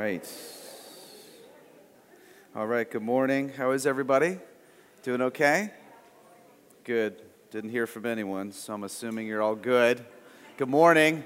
right. All right, good morning. How is everybody? Doing okay? Good. Didn't hear from anyone, so I'm assuming you're all good. Good morning.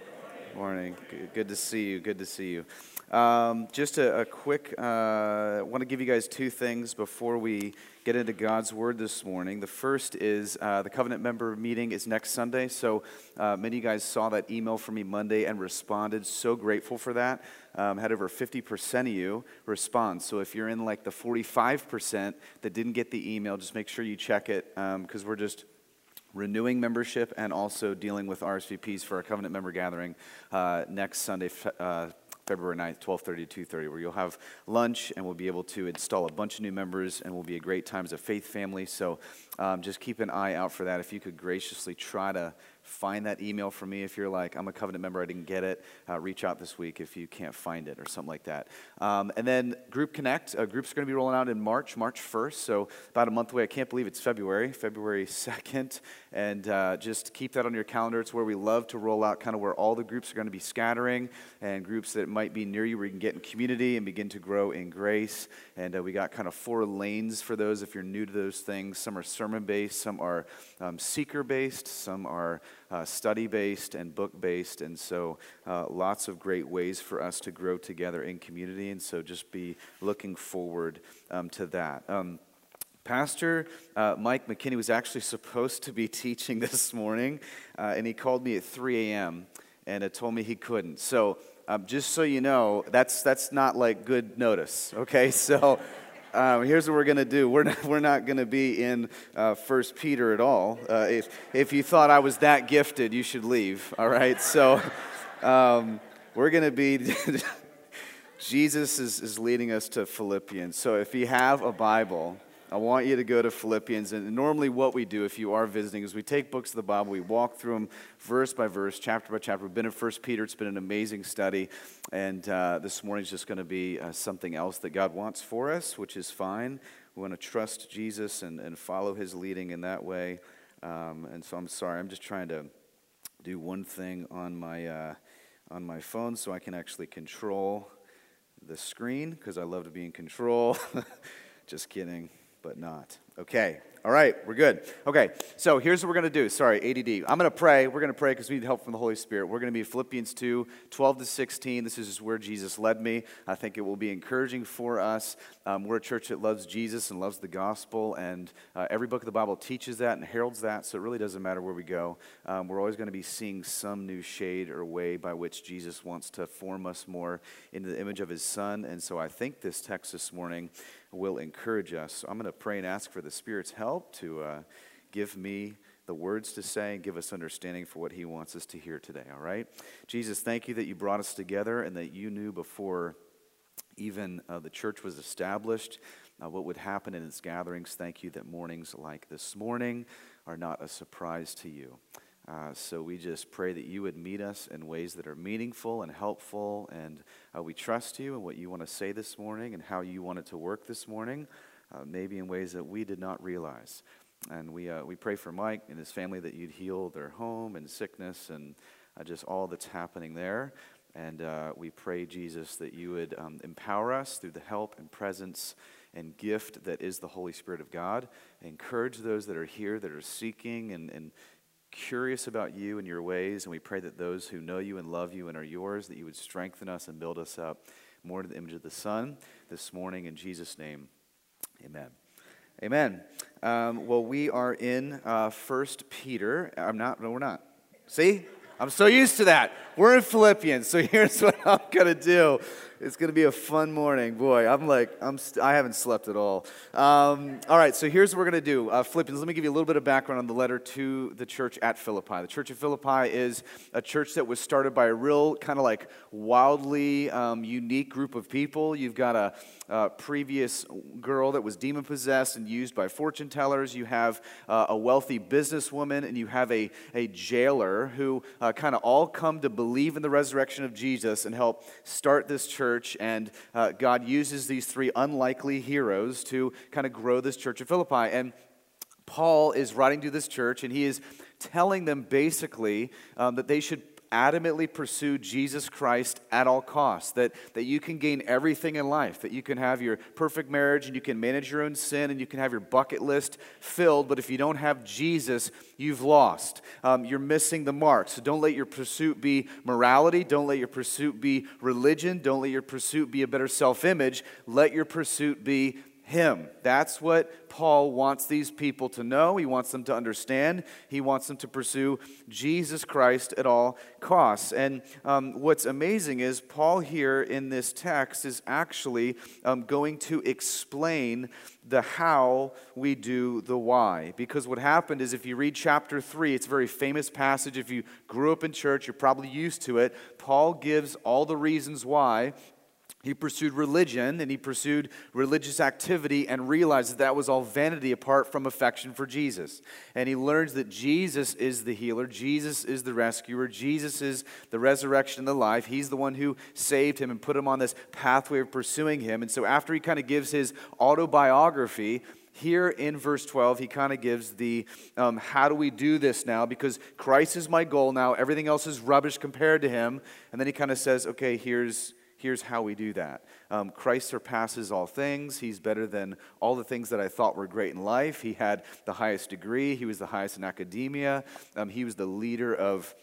morning. Good to see you. Good to see you. Um, just a, a quick, uh, I want to give you guys two things before we get into God's Word this morning. The first is uh, the covenant member meeting is next Sunday. So uh, many of you guys saw that email from me Monday and responded. So grateful for that. Um, had over 50% of you respond. So if you're in like the 45% that didn't get the email, just make sure you check it because um, we're just renewing membership and also dealing with RSVPs for our covenant member gathering uh, next Sunday, uh, February 9th, 12:30 to 2:30, where you'll have lunch and we'll be able to install a bunch of new members and will be a great time as a faith family. So um, just keep an eye out for that. If you could graciously try to find that email for me if you're like, I'm a covenant member, I didn't get it. Uh, reach out this week if you can't find it or something like that. Um, and then Group Connect. Uh, groups going to be rolling out in March, March 1st. So about a month away. I can't believe it's February, February 2nd. And uh, just keep that on your calendar. It's where we love to roll out kind of where all the groups are going to be scattering and groups that might be near you where you can get in community and begin to grow in grace. And uh, we got kind of four lanes for those if you're new to those things. Some are sermon based, some are um, seeker based, some are uh, study based and book based. And so uh, lots of great ways for us to grow together in community. And so just be looking forward um, to that. Um, Pastor uh, Mike McKinney was actually supposed to be teaching this morning, uh, and he called me at 3 a.m. and told me he couldn't. So, um, just so you know, that's, that's not like good notice, okay? So, um, here's what we're going to do. We're not, we're not going to be in uh, First Peter at all. Uh, if, if you thought I was that gifted, you should leave, all right? So um, we're going to be, Jesus is, is leading us to Philippians. So if you have a Bible, I want you to go to Philippians. And normally, what we do if you are visiting is we take books of the Bible, we walk through them verse by verse, chapter by chapter. We've been in First Peter, it's been an amazing study. And uh, this morning is just going to be uh, something else that God wants for us, which is fine. We want to trust Jesus and, and follow his leading in that way. Um, and so I'm sorry, I'm just trying to do one thing on my, uh, on my phone so I can actually control the screen because I love to be in control. just kidding but not. Okay, all right, we're good. Okay, so here's what we're going to do. Sorry, ADD. I'm going to pray. We're going to pray because we need help from the Holy Spirit. We're going to be Philippians 2, 12 to 16. This is where Jesus led me. I think it will be encouraging for us. Um, we're a church that loves Jesus and loves the gospel, and uh, every book of the Bible teaches that and heralds that, so it really doesn't matter where we go. Um, we're always going to be seeing some new shade or way by which Jesus wants to form us more into the image of his Son. And so I think this text this morning will encourage us. So I'm going to pray and ask for the Spirit's help to uh, give me the words to say and give us understanding for what He wants us to hear today, all right? Jesus, thank you that you brought us together and that you knew before even uh, the church was established uh, what would happen in its gatherings. Thank you that mornings like this morning are not a surprise to you. Uh, so we just pray that you would meet us in ways that are meaningful and helpful. And uh, we trust you and what you want to say this morning and how you want it to work this morning, uh, maybe in ways that we did not realize. And we, uh, we pray for Mike and his family that you'd heal their home and sickness and uh, just all that's happening there. And uh, we pray, Jesus, that you would um, empower us through the help and presence and gift that is the Holy Spirit of God. Encourage those that are here that are seeking and, and curious about you and your ways, and we pray that those who know you and love you and are yours, that you would strengthen us and build us up more to the image of the Son this morning. In Jesus' name, amen. Amen. Um, well, we are in uh, First Peter. I'm not. No, we're not. See, I'm so used to that. We're in Philippians, so here's what I'm gonna do. It's going to be a fun morning. Boy, I'm like, I'm st- I haven't slept at all. Um, all right, so here's what we're going to do. Uh, Philippians, let me give you a little bit of background on the letter to the church at Philippi. The church of Philippi is a church that was started by a real kind of like wildly um, unique group of people. You've got a, a, previous girl that was demon possessed and used by fortune tellers. You have uh, a wealthy businesswoman, and you have a, a jailer who uh, kind of all come to believe in the resurrection of Jesus and help start this church church, and uh, God uses these three unlikely heroes to kind of grow this church of Philippi. And Paul is writing to this church, and he is telling them basically um, that they should adamantly pursue Jesus Christ at all costs, that, that you can gain everything in life, that you can have your perfect marriage and you can manage your own sin and you can have your bucket list filled, but if you don't have Jesus, you've lost. Um, you're missing the mark. So don't let your pursuit be morality. Don't let your pursuit be religion. Don't let your pursuit be a better self image. Let your pursuit be him. That's what Paul wants these people to know. He wants them to understand. He wants them to pursue Jesus Christ at all costs. And um, what's amazing is Paul here in this text is actually um, going to explain the how we do the why. Because what happened is if you read chapter 3, it's a very famous passage. If you grew up in church, you're probably used to it. Paul gives all the reasons why he pursued religion and he pursued religious activity and realized that that was all vanity apart from affection for Jesus. And he learns that Jesus is the healer, Jesus is the rescuer, Jesus is the resurrection and the life. He's the one who saved him and put him on this pathway of pursuing him. And so after he kind of gives his autobiography, here in verse 12, he kind of gives the um, how do we do this now? Because Christ is my goal now. Everything else is rubbish compared to him. And then he kind of says, okay, here's here's how we do that. Um, Christ surpasses all things. He's better than all the things that I thought were great in life. He had the highest degree, he was the highest in academia, um, he was the leader of.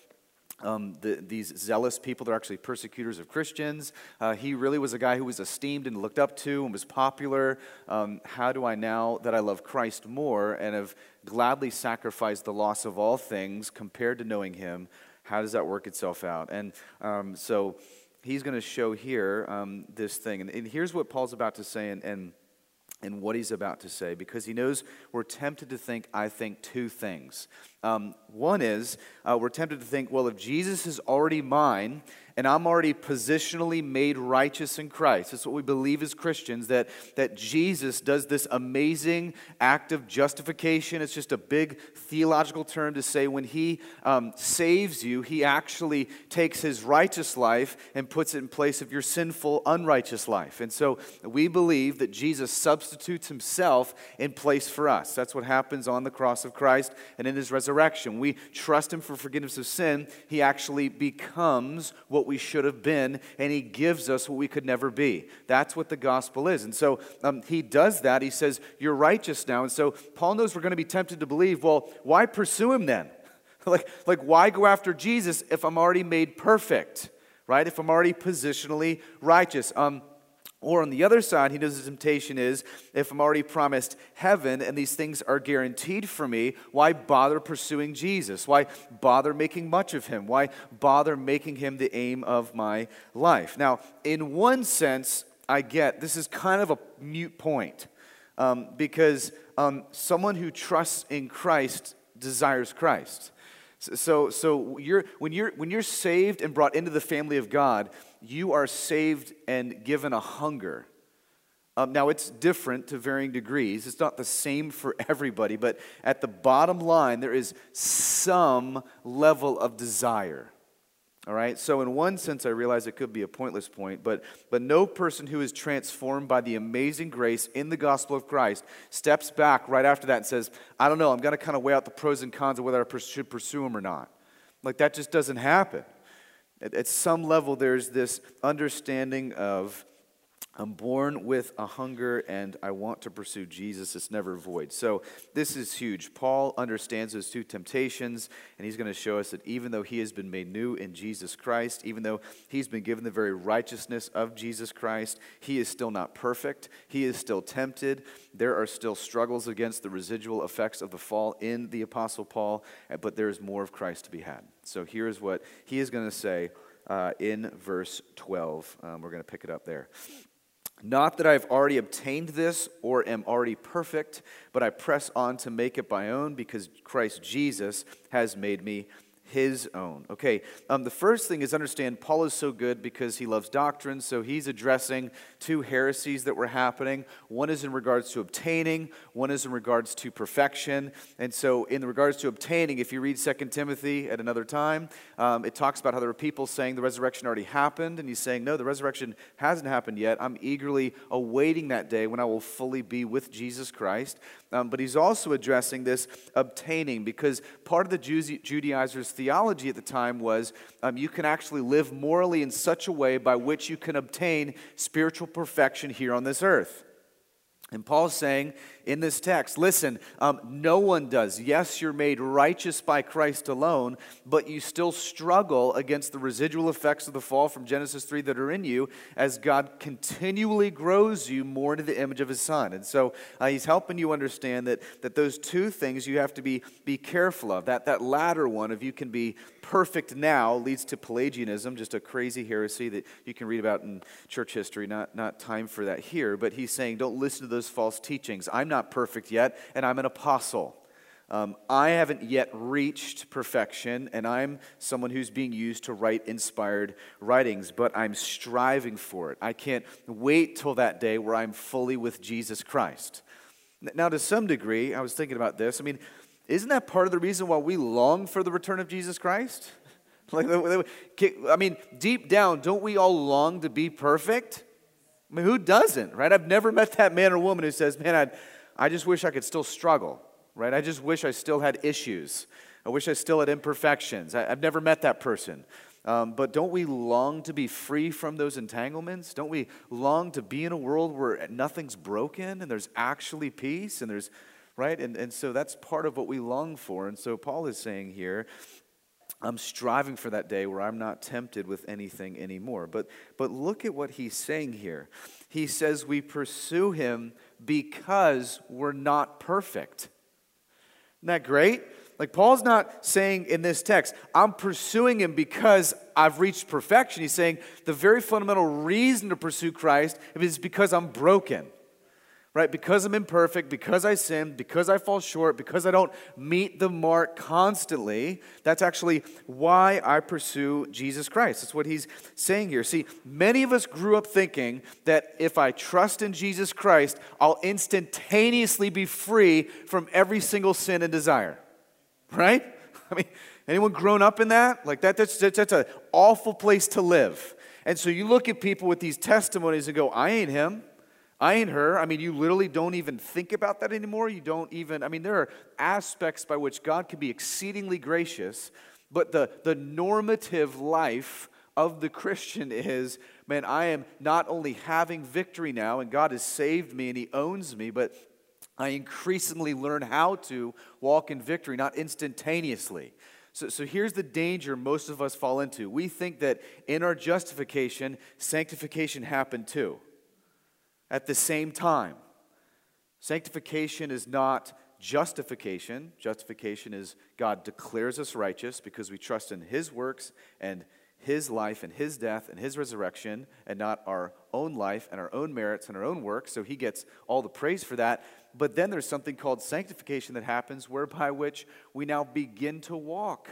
Um, the, these zealous people they're actually persecutors of Christians. Uh, he really was a guy who was esteemed and looked up to and was popular. Um, how do I now that I love Christ more and have gladly sacrificed the loss of all things compared to knowing him? How does that work itself out? And um, so he's going to show here um, this thing. And, and, here's what Paul's about to say and, and, and what he's about to say because he knows we're tempted to think, I think, two things. Um, one is uh, we're tempted to think, well, if Jesus is already mine and I'm already positionally made righteous in Christ, that's what we believe as Christians, that, that Jesus does this amazing act of justification. It's just a big theological term to say when he um, saves you, he actually takes his righteous life and puts it in place of your sinful, unrighteous life. And so we believe that Jesus substitutes himself in place for us. That's what happens on the cross of Christ and in his resurrection resurrection. We trust Him for forgiveness of sin. He actually becomes what we should have been, and He gives us what we could never be. That's what the gospel is. And so um, He does that. He says, You're righteous now. And so Paul knows we're going to be tempted to believe, well, why pursue Him then? like, like, why go after Jesus if I'm already made perfect? Right? If I'm already positionally righteous. Um, or on the other side, he knows the temptation is if I'm already promised heaven and these things are guaranteed for me, why bother pursuing Jesus? Why bother making much of him? Why bother making him the aim of my life? Now, in one sense, I get this is kind of a mute point um, because um, someone who trusts in Christ desires Christ. So, so you're, when, you're, when you're saved and brought into the family of God, you are saved and given a hunger. Um, now, it's different to varying degrees. It's not the same for everybody, but at the bottom line, there is some level of desire. All right, so in one sense, I realize it could be a pointless point, but, but no person who is transformed by the amazing grace in the gospel of Christ steps back right after that and says, I don't know, I'm going to kind of weigh out the pros and cons of whether I should pursue him or not. Like that just doesn't happen. At, at some level, there's this understanding of I'm born with a hunger and I want to pursue Jesus. It's never void. So, this is huge. Paul understands those two temptations, and he's going to show us that even though he has been made new in Jesus Christ, even though he's been given the very righteousness of Jesus Christ, he is still not perfect. He is still tempted. There are still struggles against the residual effects of the fall in the Apostle Paul, but there is more of Christ to be had. So, here's what he is going to say uh, in verse 12. Um, we're going to pick it up there. Not that I've already obtained this or am already perfect, but I press on to make it my own because Christ Jesus has made me his own. Okay, um, the first thing is understand Paul is so good because he loves doctrine, so he's addressing two heresies that were happening. One is in regards to obtaining, one is in regards to perfection. And so, in regards to obtaining, if you read 2 Timothy at another time, um, it talks about how there were people saying the resurrection already happened, and he's saying, No, the resurrection hasn't happened yet. I'm eagerly awaiting that day when I will fully be with Jesus Christ. Um, but he's also addressing this obtaining because part of the Judaizers' theology at the time was um, you can actually live morally in such a way by which you can obtain spiritual perfection here on this earth. And Paul's saying in this text, listen, um, no one does. Yes, you're made righteous by Christ alone, but you still struggle against the residual effects of the fall from Genesis 3 that are in you as God continually grows you more into the image of his Son. And so uh, he's helping you understand that, that those two things you have to be, be careful of. That, that latter one, if you can be perfect now, leads to Pelagianism, just a crazy heresy that you can read about in church history. Not, not time for that here, but he's saying don't listen to those false teachings. I'm not perfect yet, and I'm an apostle. Um, I haven't yet reached perfection, and I'm someone who's being used to write inspired writings, but I'm striving for it. I can't wait till that day where I'm fully with Jesus Christ. Now, to some degree, I was thinking about this. I mean, isn't that part of the reason why we long for the return of Jesus Christ? Like, I mean, deep down, don't we all long to be perfect? I mean, who doesn't, right? I've never met that man or woman who says, man, I'd, I just wish I could still struggle, right? I just wish I still had issues. I wish I still had imperfections. I, have never met that person. Um, but don't we long to be free from those entanglements? Don't we long to be in a world where nothing's broken and there's actually peace and there's, right? And, and so that's part of what we long for. And so Paul is saying here I'm striving for that day where I'm not tempted with anything anymore. But, but look at what he's saying here. He says we pursue him because we're not perfect. Isn't that great? Like, Paul's not saying in this text, I'm pursuing him because I've reached perfection. He's saying the very fundamental reason to pursue Christ is because I'm broken right? Because I'm imperfect, because I sin, because I fall short, because I don't meet the mark constantly, that's actually why I pursue Jesus Christ. That's what he's saying here. See, many of us grew up thinking that if I trust in Jesus Christ, I'll instantaneously be free from every single sin and desire, right? I mean, anyone grown up in that? Like that, that's, that's, that's an awful place to live. And so you look at people with these testimonies and go, I ain't him. I ain't her. I mean, you literally don't even think about that anymore. You don't even, I mean, there are aspects by which God can be exceedingly gracious, but the, the normative life of the Christian is, man, I am not only having victory now, and God has saved me and He owns me, but I increasingly learn how to walk in victory, not instantaneously. So, so here's the danger most of us fall into. We think that in our justification, sanctification happened too at the same time. Sanctification is not justification. Justification is God declares us righteous because we trust in His works and His life and His death and His resurrection and not our own life and our own merits and our own works. So He gets all the praise for that. But then there's something called sanctification that happens whereby which we now begin to walk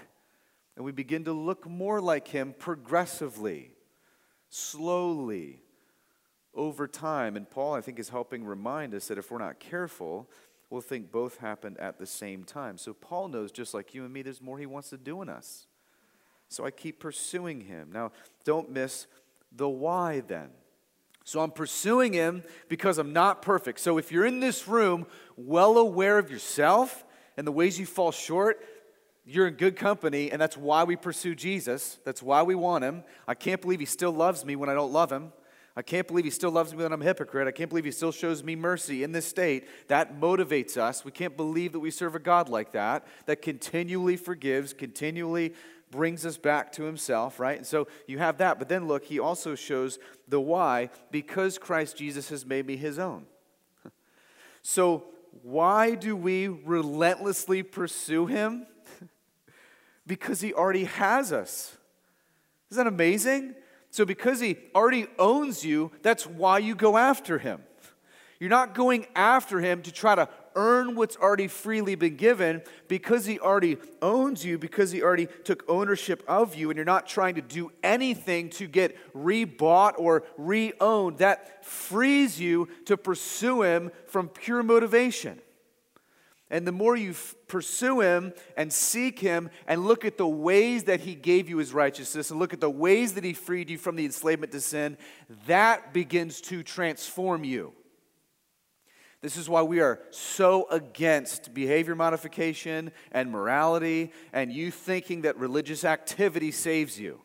and we begin to look more like Him progressively, slowly over time. And Paul, I think, is helping remind us that if we're not careful, we'll think both happened at the same time. So Paul knows, just like you and me, there's more he wants to do in us. So I keep pursuing him. Now, don't miss the why then. So I'm pursuing him because I'm not perfect. So if you're in this room well aware of yourself and the ways you fall short, you're in good company, and that's why we pursue Jesus. That's why we want him. I can't believe he still loves me when I don't love him. I can't believe he still loves me when I'm a hypocrite. I can't believe he still shows me mercy in this state. That motivates us. We can't believe that we serve a God like that, that continually forgives, continually brings us back to himself, right? And so you have that. But then look, he also shows the why because Christ Jesus has made me his own. So, why do we relentlessly pursue him? because he already has us. Isn't that amazing? So, because he already owns you, that's why you go after him. You're not going after him to try to earn what's already freely been given because he already owns you, because he already took ownership of you, and you're not trying to do anything to get rebought or re owned. That frees you to pursue him from pure motivation. And the more you f- pursue Him and seek Him and look at the ways that He gave you His righteousness and look at the ways that He freed you from the enslavement to sin, that begins to transform you. This is why we are so against behavior modification and morality and you thinking that religious activity saves you.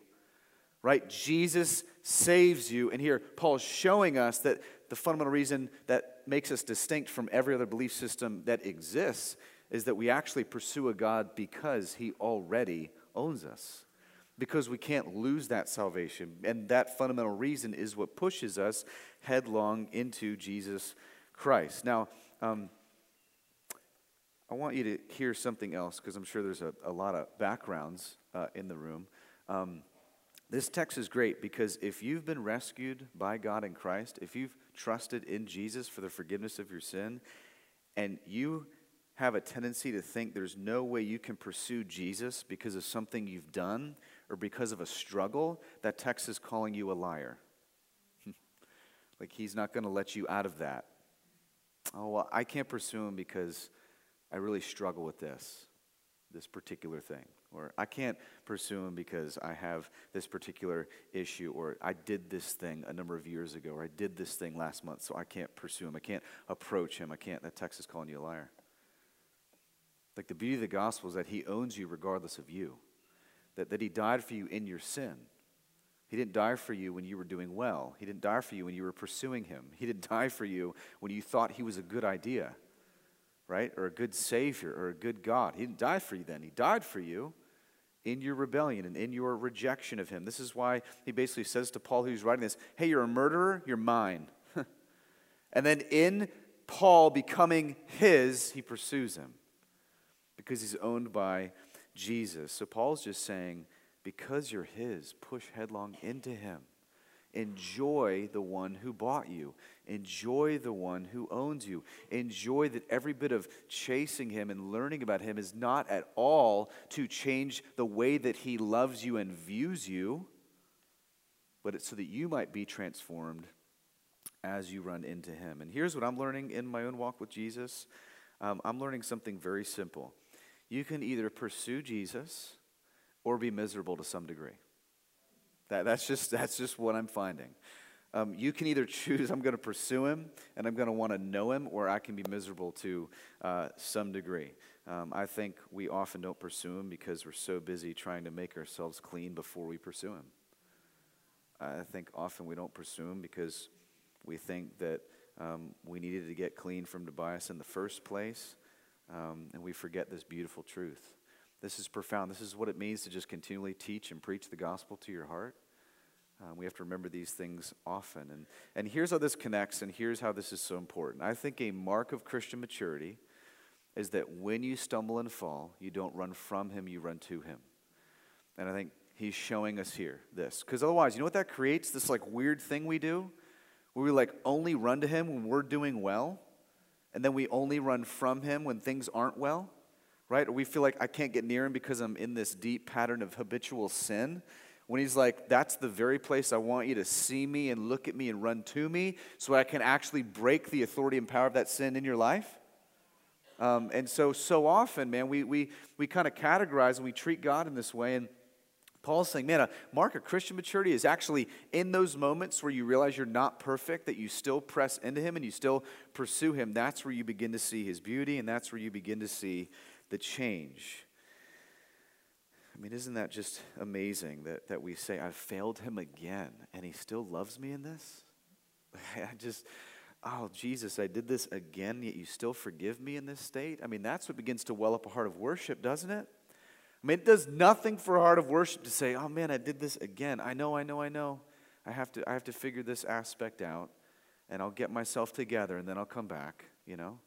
Right? Jesus saves you. And here, Paul's showing us that the fundamental reason that makes us distinct from every other belief system that exists is that we actually pursue a God because he already owns us. Because we can't lose that salvation. And that fundamental reason is what pushes us headlong into Jesus Christ. Now, um, I want you to hear something else because I'm sure there's a, a lot of backgrounds uh, in the room. Um, this text is great because if you've been rescued by God in Christ, if you've trusted in Jesus for the forgiveness of your sin, and you have a tendency to think there's no way you can pursue Jesus because of something you've done or because of a struggle, that text is calling you a liar. like he's not going to let you out of that oh, well, I can't pursue him because I really struggle with this, this particular thing. Or I can't pursue him because I have this particular issue, or I did this thing a number of years ago, or I did this thing last month, so I can't pursue him. I can't approach him. I can't. That text is calling you a liar. Like the beauty of the gospel is that he owns you regardless of you, that, that he died for you in your sin. He didn't die for you when you were doing well. He didn't die for you when you were pursuing Him. He didn't die for you when you thought He was a good idea, right? Or a good Savior or a good God. He didn't die for you then. He died for you in your rebellion and in your rejection of Him. This is why He basically says to Paul, who's writing this, Hey, you're a murderer, you're mine. and then in Paul becoming His, He pursues Him because He's owned by Jesus. So Paul's just saying, because you're His, push headlong into Him. Enjoy the one who bought you. Enjoy the one who owns you. Enjoy that every bit of chasing him and learning about him is not at all to change the way that he loves you and views you, but it's so that you might be transformed as you run into him. And here's what I'm learning in my own walk with Jesus um, I'm learning something very simple. You can either pursue Jesus or be miserable to some degree. That, that's, just, that's just what I'm finding. Um, you can either choose, I'm going to pursue him and I'm going to want to know him, or I can be miserable to uh, some degree. Um, I think we often don't pursue him because we're so busy trying to make ourselves clean before we pursue him. I think often we don't pursue him because we think that um, we needed to get clean from Tobias in the first place, um, and we forget this beautiful truth. This is profound. This is what it means to just continually teach and preach the gospel to your heart. Uh, we have to remember these things often. And, and here's how this connects, and here's how this is so important. I think a mark of Christian maturity is that when you stumble and fall, you don't run from Him, you run to Him. And I think He's showing us here this. Because otherwise, you know what that creates? This like weird thing we do where we like only run to Him when we're doing well, and then we only run from Him when things aren't well right? Or we feel like I can't get near him because I'm in this deep pattern of habitual sin. When he's like, that's the very place I want you to see me and look at me and run to me so I can actually break the authority and power of that sin in your life. Um, and so, so often, man, we, we, we kind of categorize and we treat God in this way. And Paul's saying, man, a mark of Christian maturity is actually in those moments where you realize you're not perfect, that you still press into Him and you still pursue Him. That's where you begin to see His beauty, and that's where you begin to see the change. I mean, isn't that just amazing that, that we say, I've failed him again, and he still loves me in this? I just, oh, Jesus, I did this again, yet you still forgive me in this state? I mean, that's what begins to well up a heart of worship, doesn't it? I mean, it does nothing for a heart of worship to say, oh man, I did this again. I know, I know, I know. I have to, I have to figure this aspect out, and I'll get myself together, and then I'll come back, you know?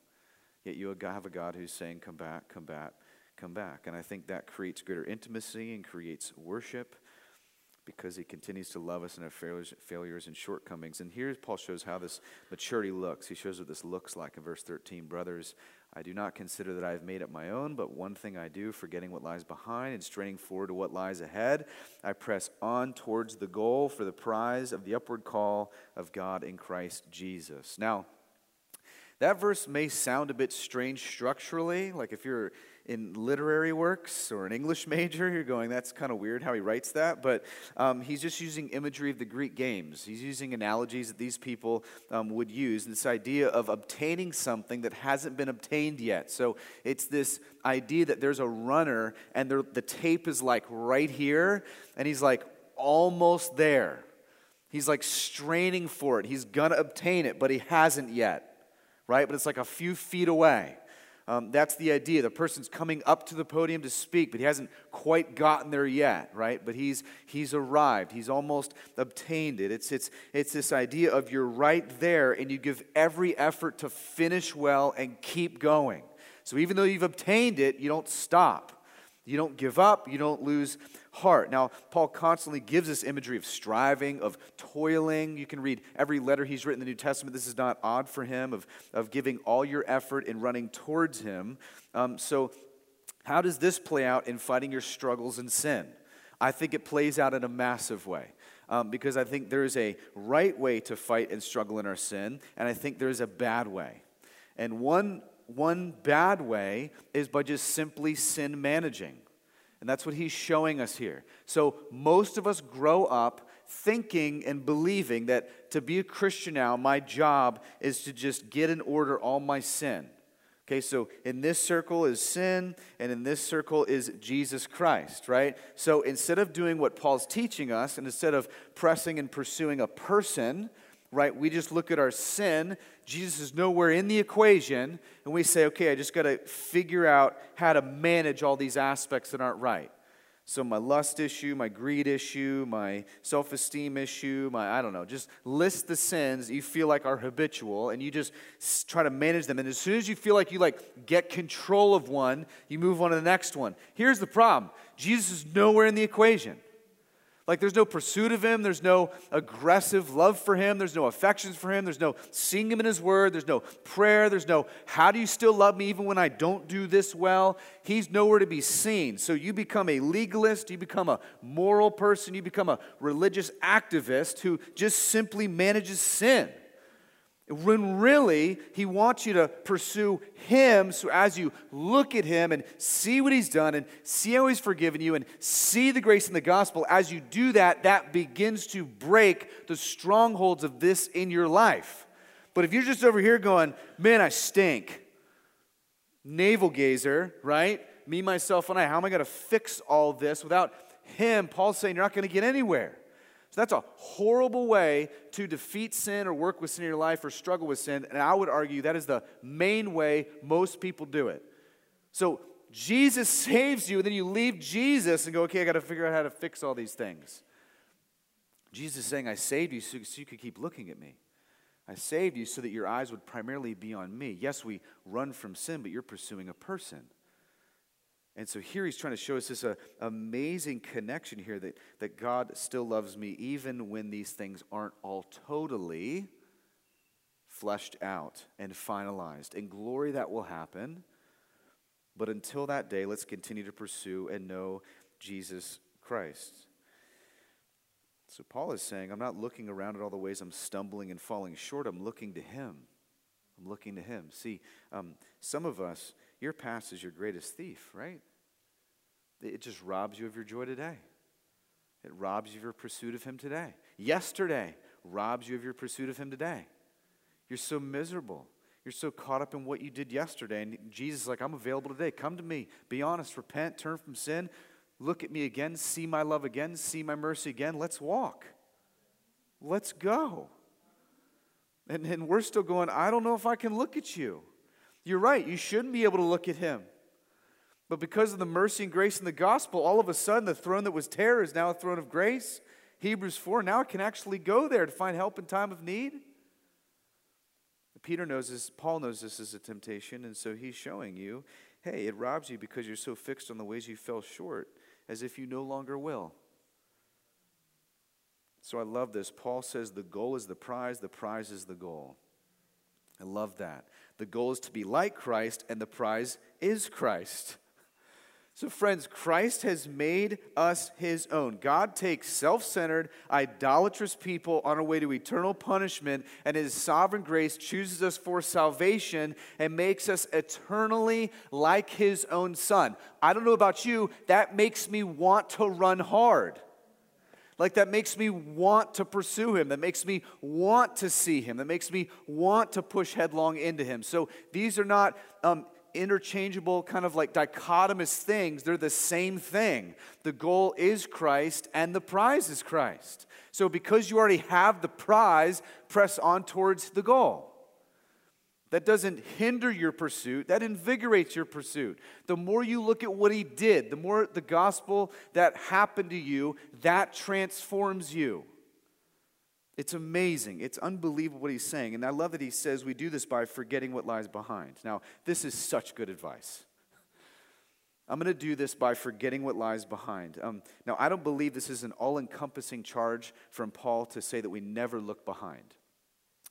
Yet you have a God who's saying, Come back, come back, come back. And I think that creates greater intimacy and creates worship because he continues to love us in our failures, failures and shortcomings. And here Paul shows how this maturity looks. He shows what this looks like in verse 13. Brothers, I do not consider that I have made it my own, but one thing I do, forgetting what lies behind and straining forward to what lies ahead, I press on towards the goal for the prize of the upward call of God in Christ Jesus. Now, That verse may sound a bit strange structurally, like if you're in literary works or an English major, you're going, that's kind of weird how he writes that. But um, he's just using imagery of the Greek games. He's using analogies that these people um, would use. This idea of obtaining something that hasn't been obtained yet. So it's this idea that there's a runner and the tape is like right here, and he's like almost there. He's like straining for it. He's going to obtain it, but he hasn't yet, right? But it's like a few feet away. Um, that's the idea. The person's coming up to the podium to speak, but he hasn't quite gotten there yet, right? But he's, he's arrived. He's almost obtained it. It's, it's, it's this idea of you're right there and you give every effort to finish well and keep going. So even though you've obtained it, you don't stop. You don't give up, you don't lose heart. Now, Paul constantly gives this imagery of striving, of toiling. You can read every letter he's written in the New Testament. This is not odd for him, of, of giving all your effort and running towards him. Um, so, how does this play out in fighting your struggles in sin? I think it plays out in a massive way. Um, because I think there is a right way to fight and struggle in our sin, and I think there is a bad way. And one one bad way is by just simply sin managing. And that's what he's showing us here. So, most of us grow up thinking and believing that to be a Christian now, my job is to just get in order all my sin. Okay, so in this circle is sin, and in this circle is Jesus Christ, right? So instead of doing what Paul's teaching us, and instead of pressing and pursuing a person, right? We just look at our sin. Jesus is nowhere in the equation, and we say, okay, I just got to figure out how to manage all these aspects that aren't right. So, my lust issue, my greed issue, my self esteem issue, my, I don't know, just list the sins you feel like are habitual and you just try to manage them. And as soon as you feel like you like get control of one, you move on to the next one. Here's the problem Jesus is nowhere in the equation. Like there's no pursuit of him, there's no aggressive love for him, there's no affections for him, there's no seeing him in his word, there's no prayer, there's no how do you still love me even when I don't do this well? He's nowhere to be seen. So you become a legalist, you become a moral person, you become a religious activist who just simply manages sin. When really, he wants you to pursue him. So as you look at him and see what he's done and see how he's forgiven you and see the grace in the gospel, as you do that, that begins to break the strongholds of this in your life. But if you're just over here going, man, I stink, navel gazer, right? Me, myself, and I, how am I going to fix all this without him? Paul's saying you're not going to get anywhere. So that's a horrible way to defeat sin or work with sin in your life or struggle with sin. And I would argue that is the main way most people do it. So Jesus saves you, and then you leave Jesus and go, okay, I got to figure out how to fix all these things. Jesus is saying, I saved you so, you could keep looking at me. I saved you so that your eyes would primarily be on me. Yes, we run from sin, but you're pursuing a person. And so here he's trying to show us this uh, amazing connection here that, that God still loves me even when these things aren't all totally fleshed out and finalized. And glory that will happen. But until that day, let's continue to pursue and know Jesus Christ. So Paul is saying, I'm not looking around at all the ways I'm stumbling and falling short. I'm looking to him. I'm looking to him. See, um, some of us, your past is your greatest thief, right? It just robs you of your joy today. It robs you of your pursuit of Him today. Yesterday robs you of your pursuit of Him today. You're so miserable. You're so caught up in what you did yesterday. And Jesus is like, I'm available today. Come to me. Be honest. Repent. Turn from sin. Look at me again. See my love again. See my mercy again. Let's walk. Let's go. And, and we're still going, I don't know if I can look at you. You're right. You shouldn't be able to look at him. But because of the mercy and grace in the gospel, all of a sudden the throne that was terror is now a throne of grace. Hebrews 4, now it can actually go there to find help in time of need. Peter knows this, Paul knows this is a temptation, and so he's showing you hey, it robs you because you're so fixed on the ways you fell short as if you no longer will. So I love this. Paul says the goal is the prize, the prize is the goal. I love that. The goal is to be like Christ, and the prize is Christ. So, friends, Christ has made us his own. God takes self centered, idolatrous people on our way to eternal punishment, and his sovereign grace chooses us for salvation and makes us eternally like his own son. I don't know about you, that makes me want to run hard. Like that makes me want to pursue him, that makes me want to see him, that makes me want to push headlong into him. So, these are not. Um, interchangeable, kind of like dichotomous things. They're the same thing. The goal is Christ and the prize is Christ. So, because you already have the prize, press on towards the goal. That doesn't hinder your pursuit, that invigorates your pursuit. The more you look at what he did, the more the gospel that happened to you, that transforms you. It's amazing. It's unbelievable what he's saying. And I love that he says we do this by forgetting what lies behind. Now, this is such good advice. I'm going to do this by forgetting what lies behind. Um, now, I don't believe this is an all encompassing charge from Paul to say that we never look behind.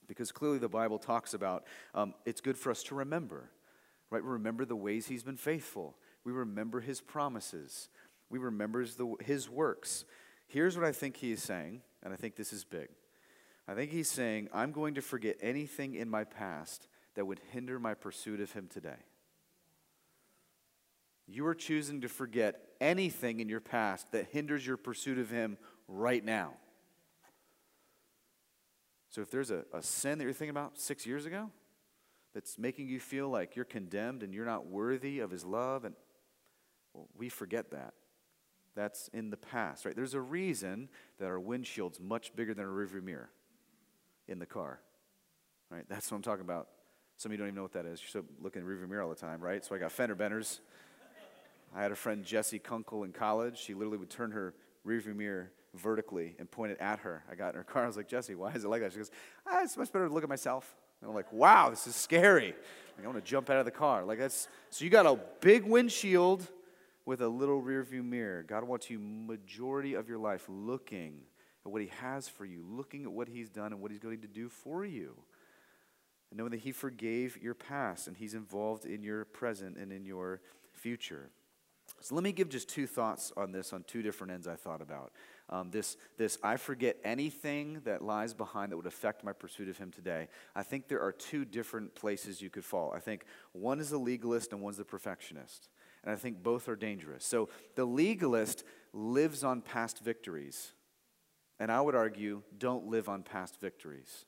Because clearly the Bible talks about um, it's good for us to remember, right? We remember the ways he's been faithful, we remember his promises, we remember his, the, his works. Here's what I think he is saying, and I think this is big. I think he's saying, I'm going to forget anything in my past that would hinder my pursuit of him today. You are choosing to forget anything in your past that hinders your pursuit of him right now. So if there's a, a sin that you're thinking about six years ago that's making you feel like you're condemned and you're not worthy of his love, and well, we forget that. That's in the past, right? There's a reason that our windshield's much bigger than a rearview mirror in the car. Right? That's what I'm talking about. Some of you don't even know what that is. You're still looking in the rearview mirror all the time, right? So I got fender benders. I had a friend, Jessie Kunkel, in college. She literally would turn her rearview mirror vertically and pointed at her. I got in her car. I was like, Jessie, why is it like that? She goes, ah, it's much better to look at myself. And I'm like, wow, this is scary. I want to jump out of the car. Like that's so you got a big windshield with a little rearview mirror. God wants you majority of your life looking at what He has for you, looking at what He's done and what He's going to do for you. And knowing that He forgave your past and He's involved in your present and in your future. So let me give just two thoughts on this on two different ends I thought about. Um, this, this, I forget anything that lies behind that would affect my pursuit of Him today. I think there are two different places you could fall. I think one is the legalist and one's the perfectionist. And I think both are dangerous. So the legalist lives on past victories. And I would argue, don't live on past victories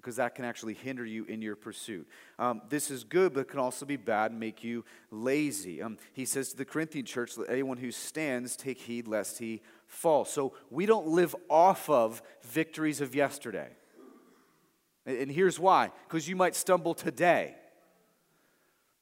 because that can actually hinder you in your pursuit. Um, this is good, but it can also be bad and make you lazy. Um, he says to the Corinthian church, Let anyone who stands take heed lest he fall. So we don't live off of victories of yesterday. And here's why because you might stumble today.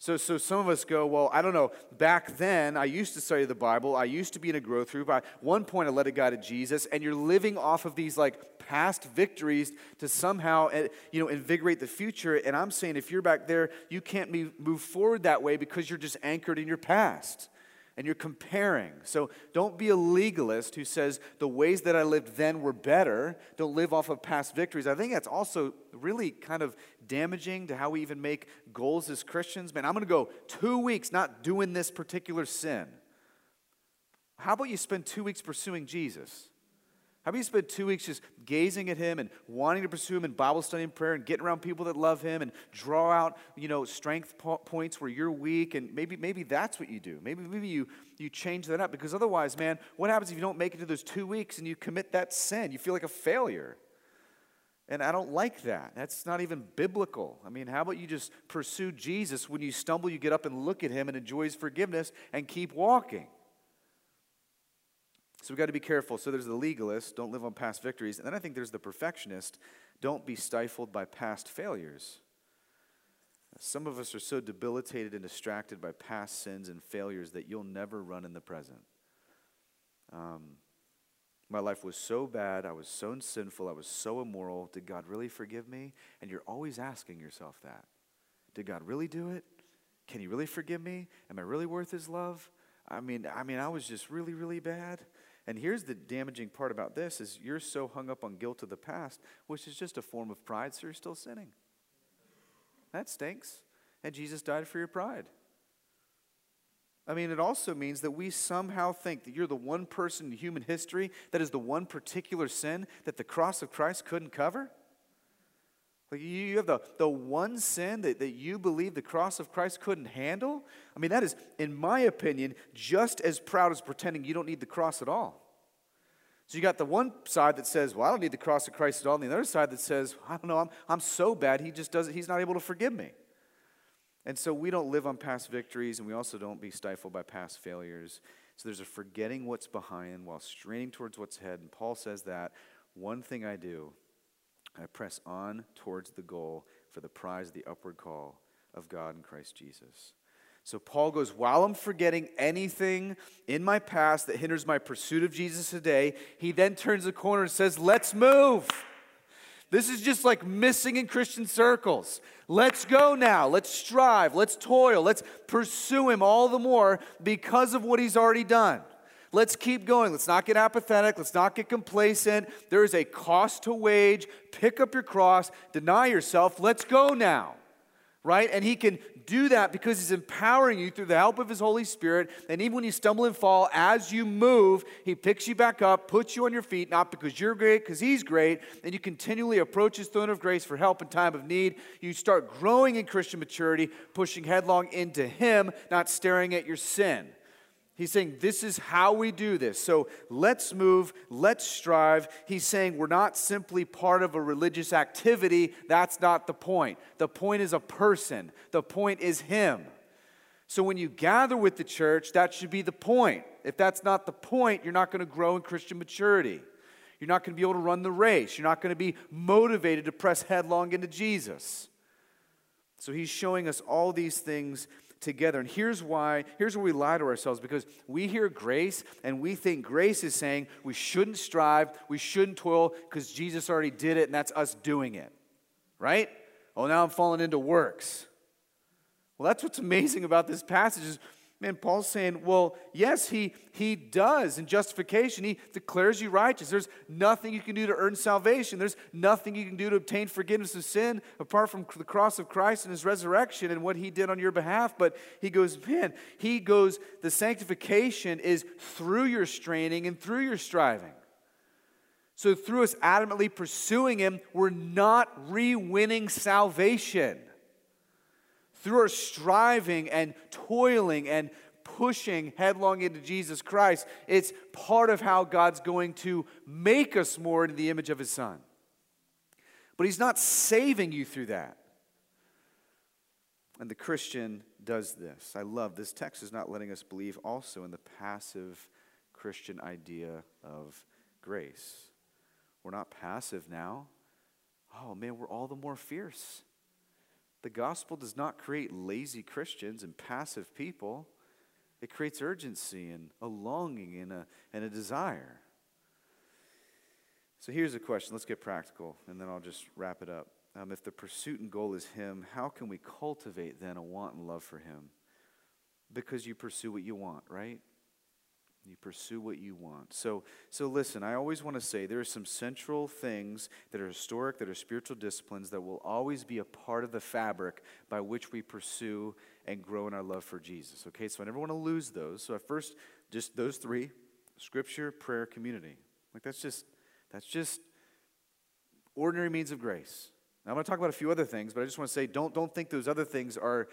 So, so some of us go, well, I don't know. Back then, I used to study the Bible. I used to be in a growth group. At one point, I led a guy to Jesus, and you're living off of these like past victories to somehow, eh, you know, invigorate the future. And I'm saying, if you're back there, you can't move forward that way because you're just anchored in your past and you're comparing. So don't be a legalist who says the ways that I lived then were better. Don't live off of past victories. I think that's also really kind of damaging to how we even make goals as Christians. Man, I'm going to go two weeks not doing this particular sin. How about you spend two weeks pursuing Jesus? You spend two weeks just gazing at him and wanting to pursue him in Bible study and prayer and getting around people that love him and draw out, you know, strength po- points where you're weak and maybe maybe that's what you do. Maybe maybe you you change that up because otherwise, man, what happens if you don't make it to those two weeks and you commit that sin? You feel like a failure. And I don't like that. That's not even biblical. I mean, how about you just pursue Jesus? When you stumble, you get up and look at him and enjoy his forgiveness and keep walking. So we've got to be careful. So there's the legalist, don't live on past victories. And then I think there's the perfectionist, don't be stifled by past failures. Some of us are so debilitated and distracted by past sins and failures that you'll never run in the present. Um, my life was so bad. I was so sinful. I was so immoral. Did God really forgive me? And you're always asking yourself that. Did God really do it? Can He really forgive me? Am I really worth His love? I mean, I mean, I was just really, really bad. And here's the damaging part about this is you're so hung up on guilt of the past, which is just a form of pride, so you're still sinning. That stinks. And Jesus died for your pride. I mean, it also means that we somehow think that you're the one person in human history that is the one particular sin that the cross of Christ couldn't cover. Like you have the, the one sin that, that you believe the cross of Christ couldn't handle. I mean, that is, in my opinion, just as proud as pretending you don't need the cross at all. So you got the one side that says, Well, I don't need the cross of Christ at all, and the other side that says, I don't know, I'm, I'm so bad, he just doesn't, he's not able to forgive me. And so we don't live on past victories, and we also don't be stifled by past failures. So there's a forgetting what's behind while straining towards what's ahead. And Paul says that one thing I do, I press on towards the goal for the prize the upward call of God in Christ Jesus. So Paul goes, while I'm forgetting anything in my past that hinders my pursuit of Jesus today, he then turns the corner and says, Let's move. This is just like missing in Christian circles. Let's go now. Let's strive. Let's toil. Let's pursue Him all the more because of what He's already done. Let's keep going. Let's not get apathetic. Let's not get complacent. There is a cost to wage. Pick up your cross, deny yourself. Let's go now right? And he can do that because he's empowering you through the help of his Holy Spirit. And even when you stumble and fall, as you move, he picks you back up, puts you on your feet, not because you're great, because he's great. And you continually approach his throne of grace for help in time of need. You start growing in Christian maturity, pushing headlong into him, not staring at your sin. He's saying, This is how we do this. So let's move, let's strive. He's saying, We're not simply part of a religious activity. That's not the point. The point is a person, the point is Him. So when you gather with the church, that should be the point. If that's not the point, you're not going to grow in Christian maturity. You're not going to be able to run the race. You're not going to be motivated to press headlong into Jesus. So he's showing us all these things together. And here's why, here's where we lie to ourselves because we hear grace and we think grace is saying we shouldn't strive, we shouldn't toil because Jesus already did it and that's us doing it. Right? Oh, now I'm falling into works. Well, that's what's amazing about this passage is Man, Paul's saying, well, yes, he, he does in justification. He declares you righteous. There's nothing you can do to earn salvation. There's nothing you can do to obtain forgiveness of sin apart from the cross of Christ and his resurrection and what he did on your behalf. But he goes, man, he goes, the sanctification is through your straining and through your striving. So through us adamantly pursuing him, we're not re winning salvation through our striving and toiling and pushing headlong into Jesus Christ, it's part of how God's going to make us more into the image of His Son. But He's not saving you through that. And the Christian does this. I love this text is not letting us believe also in the passive Christian idea of grace. We're not passive now. Oh man, we're all the more fierce. The gospel does not create lazy Christians and passive people. It creates urgency and a longing and a, and a desire. So here's a question. Let's get practical, and then I'll just wrap it up. Um, if the pursuit and goal is Him, how can we cultivate then a want and love for Him? Because you pursue what you want, right? Pursue what you want. So, so listen, I always want to say there are some central things that are historic, that are spiritual disciplines that will always be a part of the fabric by which we pursue and grow in our love for Jesus. Okay, so I never want to lose those. So at first, just those three scripture, prayer, community. Like that's just that's just ordinary means of grace. Now I'm going to talk about a few other things, but I just want to say don't don't think those other things are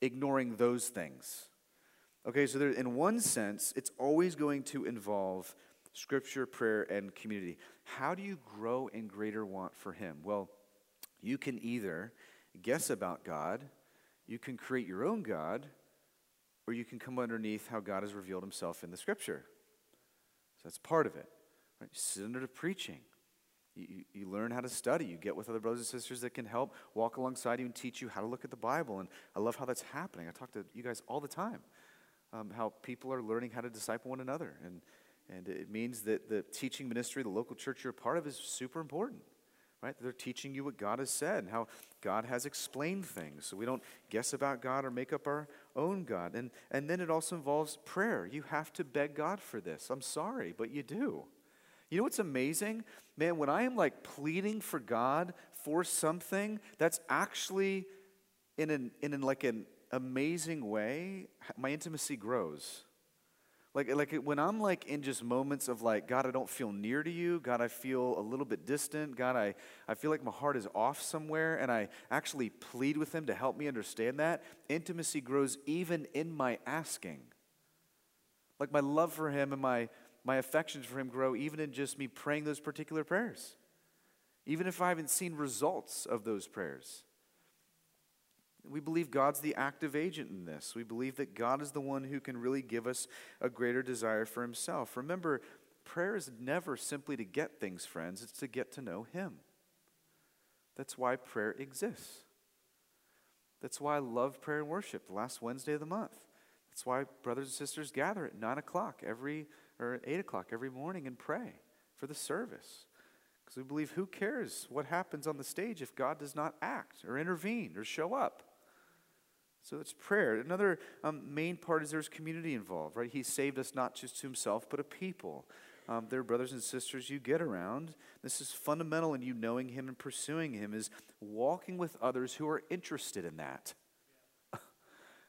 ignoring those things. Okay, so there, in one sense, it's always going to involve scripture, prayer, and community. How do you grow in greater want for Him? Well, you can either guess about God, you can create your own God, or you can come underneath how God has revealed Himself in the scripture. So that's part of it. Right? Sit under the preaching. You, you, you, learn how to study. You get with other brothers and sisters that can help walk alongside you and teach you how to look at the Bible. And I love how that's happening. I talk to you guys all the time um, how people are learning how to disciple one another. And, and it means that the teaching ministry, the local church you're a part of, is super important, right? They're teaching you what God has said and how God has explained things. So we don't guess about God or make up our own God. And, and then it also involves prayer. You have to beg God for this. I'm sorry, but you do. You know what's amazing? Man, when I am like pleading for God for something, that's actually in an, in an, like an amazing way, my intimacy grows. Like, like when I'm like in just moments of like, God, I don't feel near to you. God, I feel a little bit distant. God, I, I feel like my heart is off somewhere. And I actually plead with Him to help me understand that. Intimacy grows even in my asking. Like my love for Him and my, my affections for Him grow even in just me praying those particular prayers. Even if I haven't seen results of those prayers. We believe God's the active agent in this. We believe that God is the one who can really give us a greater desire for Himself. Remember, prayer is never simply to get things, friends, it's to get to know Him. That's why prayer exists. That's why I love prayer and worship the last Wednesday of the month. That's why brothers and sisters gather at 9 o'clock every, or at 8 o'clock every morning and pray for the service. Because we believe who cares what happens on the stage if God does not act or intervene or show up? So it's prayer. Another um, main part is there's community involved, right? He saved us not just to himself, but a people. Um, they're brothers and sisters you get around. This is fundamental in you knowing him and pursuing him, is walking with others who are interested in that.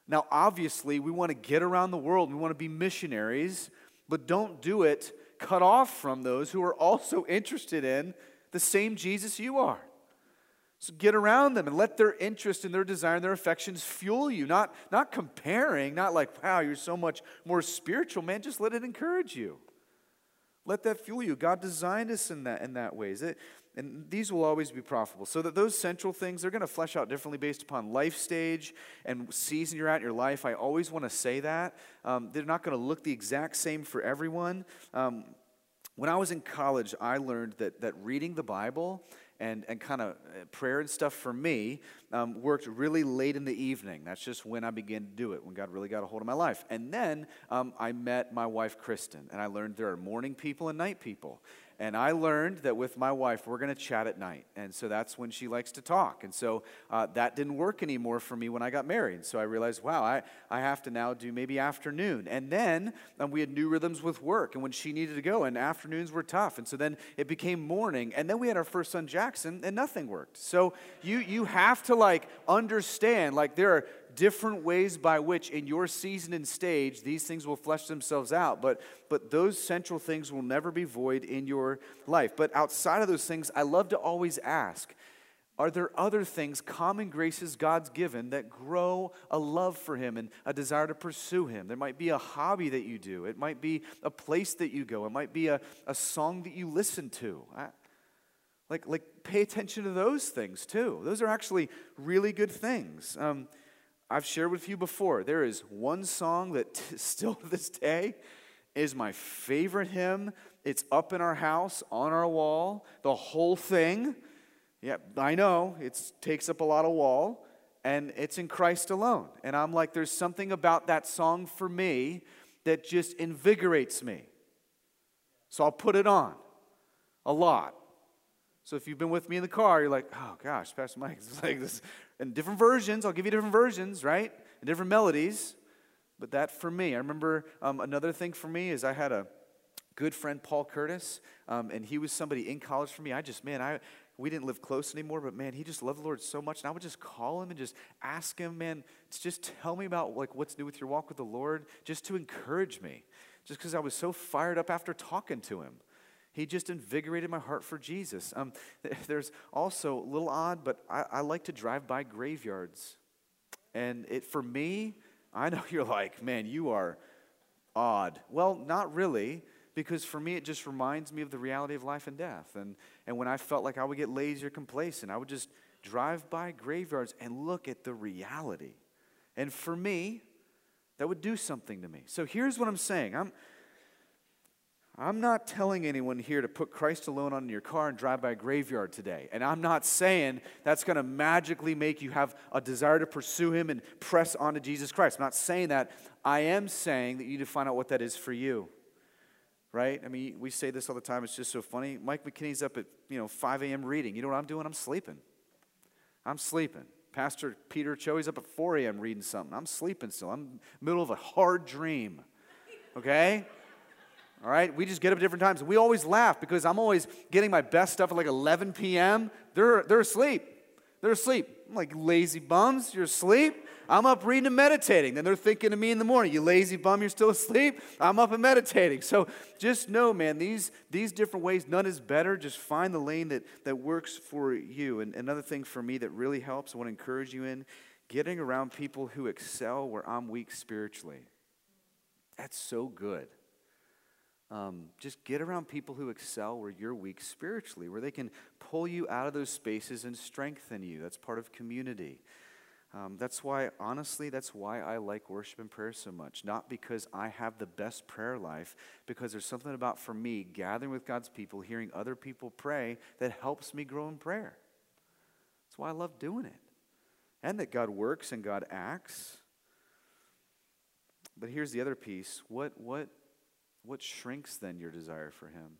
now, obviously, we want to get around the world. We want to be missionaries, but don't do it cut off from those who are also interested in the same Jesus you are. So get around them and let their interest and their desire and their affections fuel you, not, not comparing, not like, wow, you're so much more spiritual, man. Just let it encourage you. Let that fuel you. God designed us in that, in that ways. It, and these will always be profitable. So that those central things, they're going to flesh out differently based upon life stage and season you're at in your life. I always want to say that. Um, they're not going to look the exact same for everyone. Um, when I was in college, I learned that, that reading the Bible and, and kind of uh, prayer and stuff for me um, worked really late in the evening. That's just when I began to do it, when God really got a hold of my life. And then um, I met my wife, Kristen, and I learned there are morning people and night people. And I learned that with my wife, we're going to chat at night. And so that's when she likes to talk. And so uh, that didn't work anymore for me when I got married. So I realized, wow, I, I have to now do maybe afternoon. And then um, we had new rhythms with work and when she needed to go, and afternoons were tough. And so then it became morning. And then we had our first son, Jackson, and nothing worked. So you, you have to like understand, like, there are different ways by which in your season and stage these things will flesh themselves out. But but those central things will never be void in your life. But outside of those things i love to always ask are there other things common graces god's given that grow a love for him and a desire to pursue him? There might be a hobby that you do. It might be a place that you go. It might be a, a song that you listen to. I, like, like pay attention to those things too. Those are actually really good things. Um, I've shared with you before, there is one song that t- still to this day is my favorite hymn. It's up in our house, on our wall, the whole thing. Yeah, I know, it takes up a lot of wall, and it's in Christ alone. And I'm like, there's something about that song for me that just invigorates me. So I'll put it on a lot. So if you've been with me in the car, you're like, oh gosh, Pastor Mike, it's like this and different versions. I'll give you different versions, right? And different melodies. But that for me, I remember um, another thing for me is I had a good friend, Paul Curtis, um, and he was somebody in college for me. I just, man, I we didn't live close anymore, but man, he just loved the Lord so much. And I would just call him and just ask him, man, to just tell me about like what's new with your walk with the Lord, just to encourage me. Just because I was so fired up after talking to him. He just invigorated my heart for Jesus. Um, there's also a little odd, but I, I like to drive by graveyards. And it for me, I know you're like, man, you are odd. Well, not really, because for me, it just reminds me of the reality of life and death. And, and when I felt like I would get lazy or complacent, I would just drive by graveyards and look at the reality. And for me, that would do something to me. So here's what I'm saying I'm, I'm not telling anyone here to put Christ alone on your car and drive by a graveyard today. And I'm not saying that's going to magically make you have a desire to pursue Him and press on to Jesus Christ. I'm not saying that. I am saying that you need to find out what that is for you. Right? I mean, we say this all the time. It's just so funny. Mike McKinney's up at you know 5 a.m. reading. You know what I'm doing? I'm sleeping. I'm sleeping. Pastor Peter Cho, he's up at 4 a.m. reading something. I'm sleeping still. I'm middle of a hard dream. Okay? All right, we just get up at different times. We always laugh because I'm always getting my best stuff at like 11 p.m. They're, they're asleep. They're asleep. I'm like lazy bums, you're asleep. I'm up reading and meditating. Then they're thinking of me in the morning. You lazy bum, you're still asleep? I'm up and meditating. So just know, man, these, these different ways, none is better. Just find the lane that, that works for you. And another thing for me that really helps, I want to encourage you in getting around people who excel where I'm weak spiritually. That's so good. Um, just get around people who excel where you're weak spiritually, where they can pull you out of those spaces and strengthen you. That's part of community. Um, that's why, honestly, that's why I like worship and prayer so much. Not because I have the best prayer life, because there's something about, for me, gathering with God's people, hearing other people pray, that helps me grow in prayer. That's why I love doing it. And that God works and God acts. But here's the other piece what, what what shrinks then your desire for Him?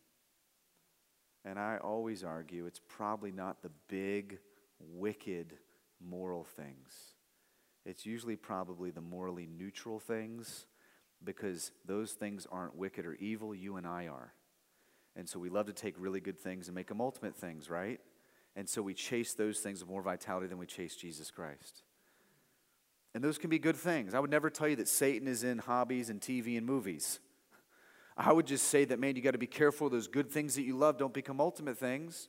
And I always argue it's probably not the big, wicked, moral things. It's usually probably the morally neutral things because those things aren't wicked or evil, you and I are. And so we love to take really good things and make them ultimate things, right? And so we chase those things with more vitality than we chase Jesus Christ. And those can be good things. I would never tell you that Satan is in hobbies and TV and movies. I would just say that, man, you got to be careful. Those good things that you love don't become ultimate things.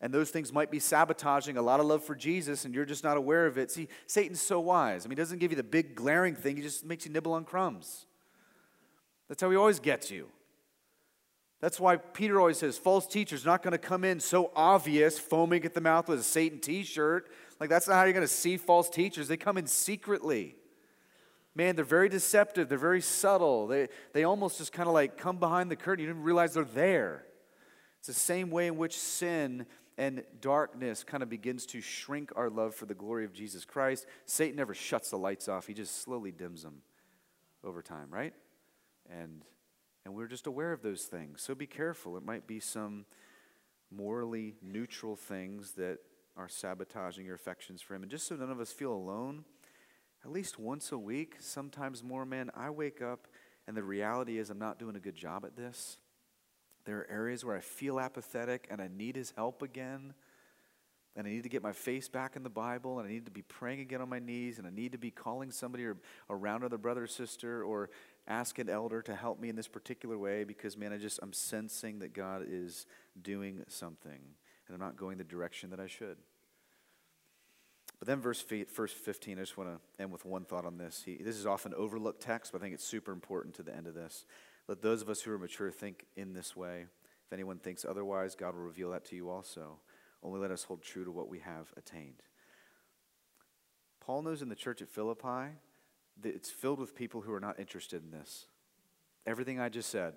And those things might be sabotaging a lot of love for Jesus, and you're just not aware of it. See, Satan's so wise. I mean, he doesn't give you the big glaring thing, he just makes you nibble on crumbs. That's how he always gets you. That's why Peter always says false teachers not going to come in so obvious, foaming at the mouth with a Satan t shirt. Like, that's not how you're going to see false teachers. They come in secretly. Man, they're very deceptive. They're very subtle. They, they almost just kind of like come behind the curtain. You didn't realize they're there. It's the same way in which sin and darkness kind of begins to shrink our love for the glory of Jesus Christ. Satan never shuts the lights off, he just slowly dims them over time, right? And, and we're just aware of those things. So be careful. It might be some morally neutral things that are sabotaging your affections for him. And just so none of us feel alone, at least once a week, sometimes more, man, I wake up and the reality is I'm not doing a good job at this. There are areas where I feel apathetic and I need his help again. And I need to get my face back in the Bible, and I need to be praying again on my knees, and I need to be calling somebody or around other brother or sister or ask an elder to help me in this particular way because, man, I just, I'm sensing that God is doing something, and I'm not going the direction that I should. But then, verse, verse 15, I just want to end with one thought on this. He, this is often overlooked text, but I think it's super important to the end of this. Let those of us who are mature think in this way. If anyone thinks otherwise, God will reveal that to you also. Only let us hold true to what we have attained. Paul knows in the church at Philippi that it's filled with people who are not interested in this. Everything I just said,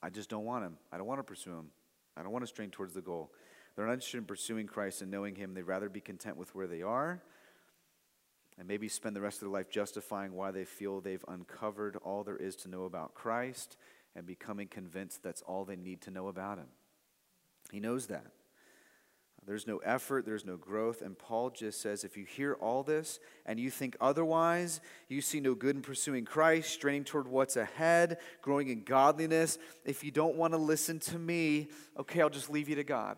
I just don't want him. I don't want to pursue him. I don't want to strain towards the goal. They're not interested in pursuing Christ and knowing Him. They'd rather be content with where they are and maybe spend the rest of their life justifying why they feel they've uncovered all there is to know about Christ and becoming convinced that's all they need to know about Him. He knows that. There's no effort, there's no growth. And Paul just says if you hear all this and you think otherwise, you see no good in pursuing Christ, straining toward what's ahead, growing in godliness. If you don't want to listen to me, okay, I'll just leave you to God.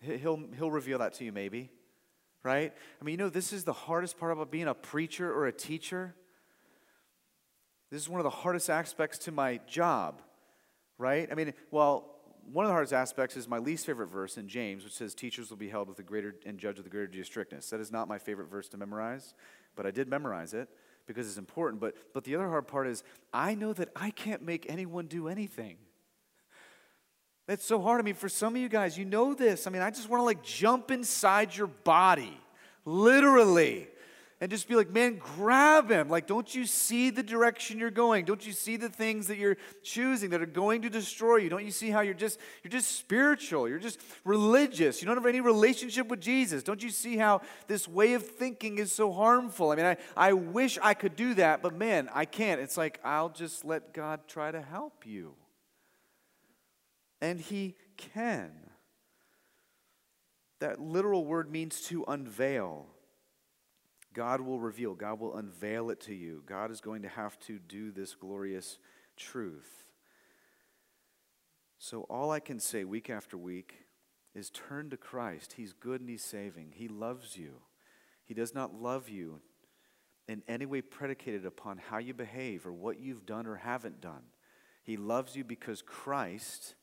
He'll, he'll reveal that to you, maybe, right? I mean, you know, this is the hardest part about being a preacher or a teacher. This is one of the hardest aspects to my job, right? I mean, well, one of the hardest aspects is my least favorite verse in James, which says, Teachers will be held with a greater and judged with a greater degree strictness. That is not my favorite verse to memorize, but I did memorize it because it's important. But, but the other hard part is, I know that I can't make anyone do anything. That's so hard. I mean, for some of you guys, you know this. I mean, I just want to like jump inside your body, literally, and just be like, man, grab him. Like, don't you see the direction you're going? Don't you see the things that you're choosing that are going to destroy you? Don't you see how you're just you're just spiritual? You're just religious. You don't have any relationship with Jesus. Don't you see how this way of thinking is so harmful? I mean, I, I wish I could do that, but man, I can't. It's like I'll just let God try to help you. And he can. That literal word means to unveil. God will reveal, God will unveil it to you. God is going to have to do this glorious truth. So, all I can say week after week is turn to Christ. He's good and He's saving. He loves you. He does not love you in any way predicated upon how you behave or what you've done or haven't done. He loves you because Christ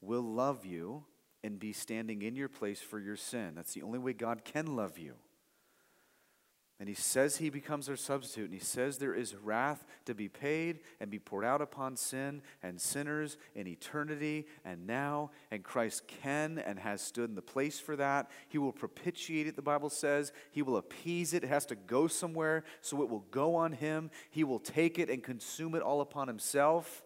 will love you and be standing in your place for your sin. That's the only way God can love you. And he says he becomes our substitute, and he says there is wrath to be paid and be poured out upon sin and sinners in eternity and now. And Christ can and has stood in the place for that. He will propitiate it, the Bible says. He will appease it. It has to go somewhere, so it will go on him. He will take it and consume it all upon himself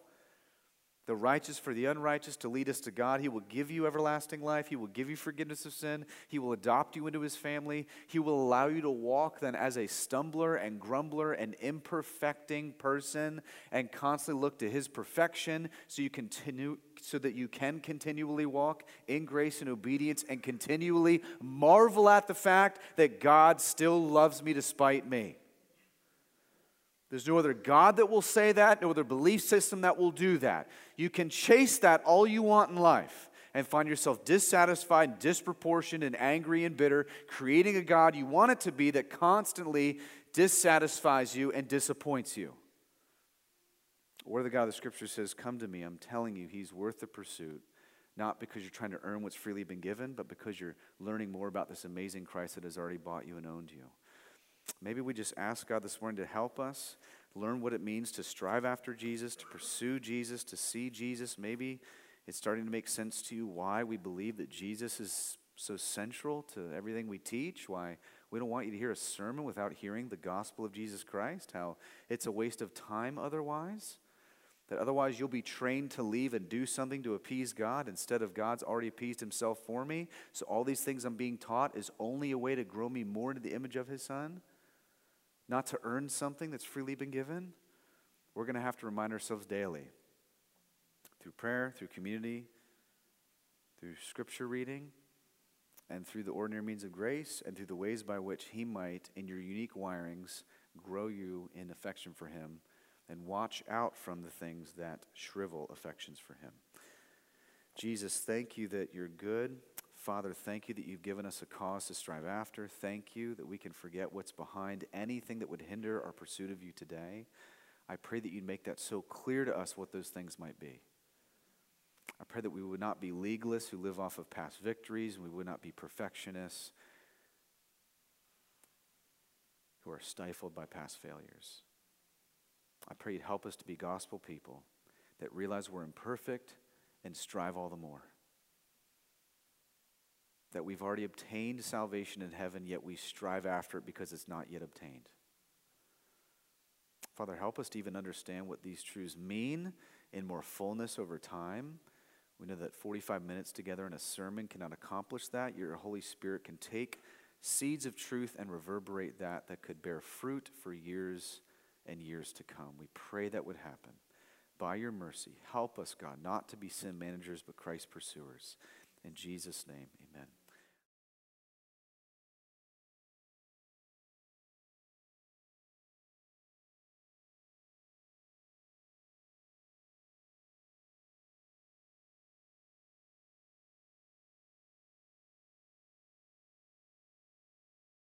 the righteous for the unrighteous to lead us to God. He will give you everlasting life. He will give you forgiveness of sin. He will adopt you into his family. He will allow you to walk then as a stumbler and grumbler and imperfecting person and constantly look to his perfection so you continue so that you can continually walk in grace and obedience and continually marvel at the fact that God still loves me despite me. There's no other God that will say that, no other belief system that will do that. You can chase that all you want in life and find yourself dissatisfied, disproportionate, and angry and bitter, creating a God you want it to be that constantly dissatisfies you and disappoints you. Or the God the scripture says, Come to me, I'm telling you, he's worth the pursuit. Not because you're trying to earn what's freely been given, but because you're learning more about this amazing Christ that has already bought you and owned you. Maybe we just ask God this morning to help us learn what it means to strive after Jesus, to pursue Jesus, to see Jesus. Maybe it's starting to make sense to you why we believe that Jesus is so central to everything we teach, why we don't want you to hear a sermon without hearing the gospel of Jesus Christ, how it's a waste of time otherwise. That otherwise you'll be trained to leave and do something to appease God instead of God's already appeased himself for me. So all these things I'm being taught is only a way to grow me more into the image of his son not to earn something that's freely been given, we're going to have to remind ourselves daily through prayer, through community, through scripture reading, and through the ordinary means of grace, and through the ways by which He might, in your unique wirings, grow you in affection for Him and watch out from the things that shrivel affections for Him. Jesus, thank you that you're good. Father, thank you that you've given us a cause to strive after. Thank you that we can forget what's behind anything that would hinder our pursuit of you today. I pray that you'd make that so clear to us what those things might be. I pray that we would not be legalists who live off of past victories, and we would not be perfectionists who are stifled by past failures. I pray you'd help us to be gospel people that realize we're imperfect and strive all the more that we've already obtained salvation in heaven, yet we strive after it because it's not yet obtained. Father, help us to even understand what these truths mean in more fullness over time. We know that 45 minutes together in a sermon cannot accomplish that. Your Holy Spirit can take seeds of truth and reverberate that that could bear fruit for years and years to come. We pray that would happen. By your mercy, help us, God, not to be sin managers, but Christ pursuers. In Jesus' name, amen.